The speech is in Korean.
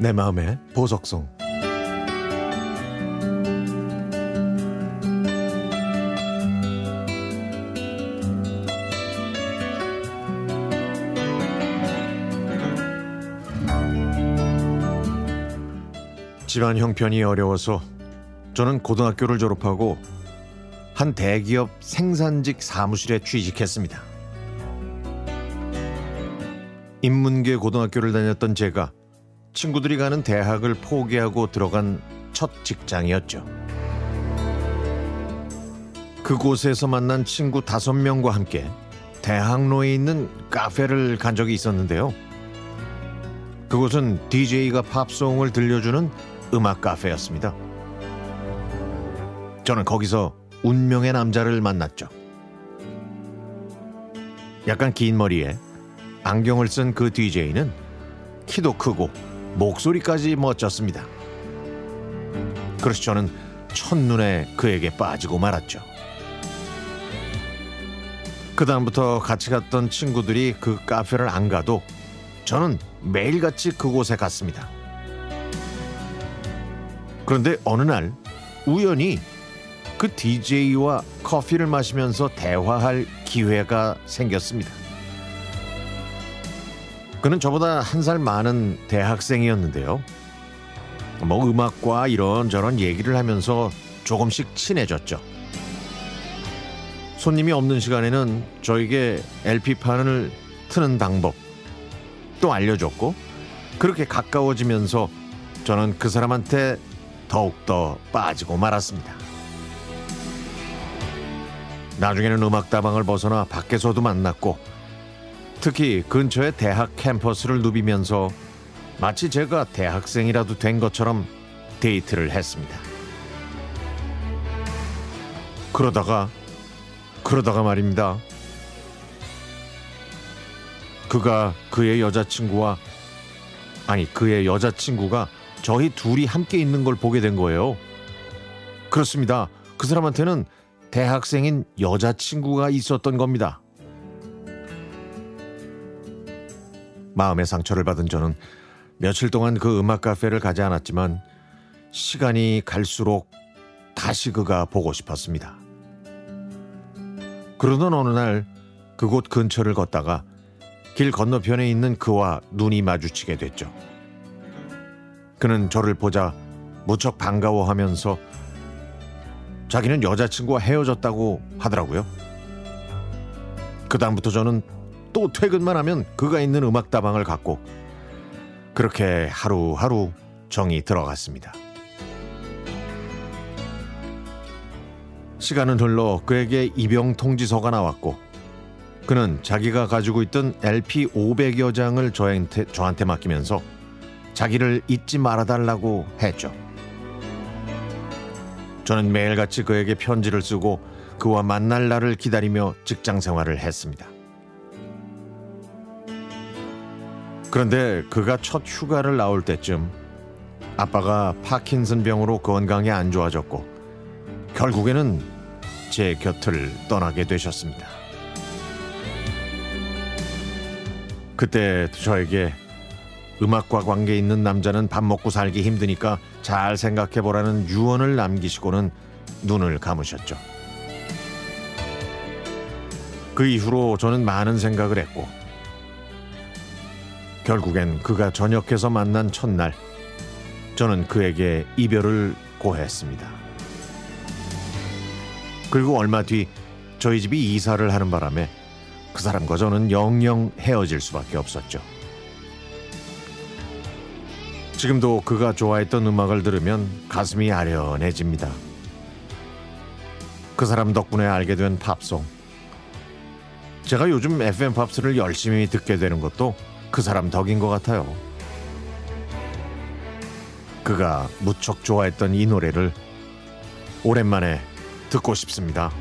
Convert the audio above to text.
내 마음의 보석송 집안 형편이 어려워서 저는 고등학교를 졸업하고 한 대기업 생산직 사무실에 취직했습니다. 인문계 고등학교를 다녔던 제가 친구들이 가는 대학을 포기하고 들어간 첫 직장이었죠. 그곳에서 만난 친구 다섯 명과 함께 대학로에 있는 카페를 간 적이 있었는데요. 그곳은 DJ가 팝송을 들려주는 음악 카페였습니다. 저는 거기서 운명의 남자를 만났죠. 약간 긴 머리에 안경을 쓴 그 DJ는 키도 크고 목소리까지 멋졌습니다. 그래서 저는 첫눈에 그에게 빠지고 말았죠. 그다음부터 같이 갔던 친구들이 그 카페를 안 가도 저는 매일같이 그곳에 갔습니다. 그런데 어느 날 우연히 그 DJ와 커피를 마시면서 대화할 기회가 생겼습니다. 그는 저보다 한 살 많은 대학생이었는데요. 뭐 음악과 이런저런 얘기를 하면서 조금씩 친해졌죠. 손님이 없는 시간에는 저에게 LP판을 트는 방법 또 알려줬고 그렇게 가까워지면서 저는 그 사람한테 더욱더 빠지고 말았습니다. 나중에는 음악다방을 벗어나 밖에서도 만났고 특히 근처의 대학 캠퍼스를 누비면서 마치 제가 대학생이라도 된 것처럼 데이트를 했습니다. 그러다가 그러다가 말입니다. 그가 그의 여자친구와 아니 그의 여자친구가 저희 둘이 함께 있는 걸 보게 된 거예요. 그렇습니다. 그 사람한테는 대학생인 여자친구가 있었던 겁니다. 마음의 상처를 받은 저는 며칠 동안 그 음악 카페를 가지 않았지만 시간이 갈수록 다시 그가 보고 싶었습니다. 그러던 어느 날 그곳 근처를 걷다가 길 건너편에 있는 그와 눈이 마주치게 됐죠. 그는 저를 보자 무척 반가워하면서 자기는 여자친구와 헤어졌다고 하더라고요. 그다음부터 저는 또 퇴근만 하면 그가 있는 음악다방을 갔고 그렇게 하루하루 정이 들어갔습니다. 시간은 흘러 그에게 입영 통지서가 나왔고 그는 자기가 가지고 있던 LP 500여 장을 저한테, 저한테 맡기면서 자기를 잊지 말아달라고 했죠. 저는 매일같이 그에게 편지를 쓰고 그와 만날 날을 기다리며 직장 생활을 했습니다. 그런데 그가 첫 휴가를 나올 때쯤 아빠가 파킨슨 병으로 건강이 안 좋아졌고 결국에는 제 곁을 떠나게 되셨습니다. 그때 저에게 음악과 관계 있는 남자는 밥 먹고 살기 힘드니까 잘 생각해 보라는 유언을 남기시고는 눈을 감으셨죠. 그 이후로 저는 많은 생각을 했고 결국엔 그가 전역해서 만난 첫날 저는 그에게 이별을 고했습니다. 그리고 얼마 뒤 저희 집이 이사를 하는 바람에 그 사람과 저는 영영 헤어질 수밖에 없었죠. 지금도 그가 좋아했던 음악을 들으면 가슴이 아련해집니다. 그 사람 덕분에 알게 된 팝송. 제가 요즘 FM 팝스를 열심히 듣게 되는 것도 그 사람 덕인 것 같아요. 그가 무척 좋아했던 이 노래를 오랜만에 듣고 싶습니다.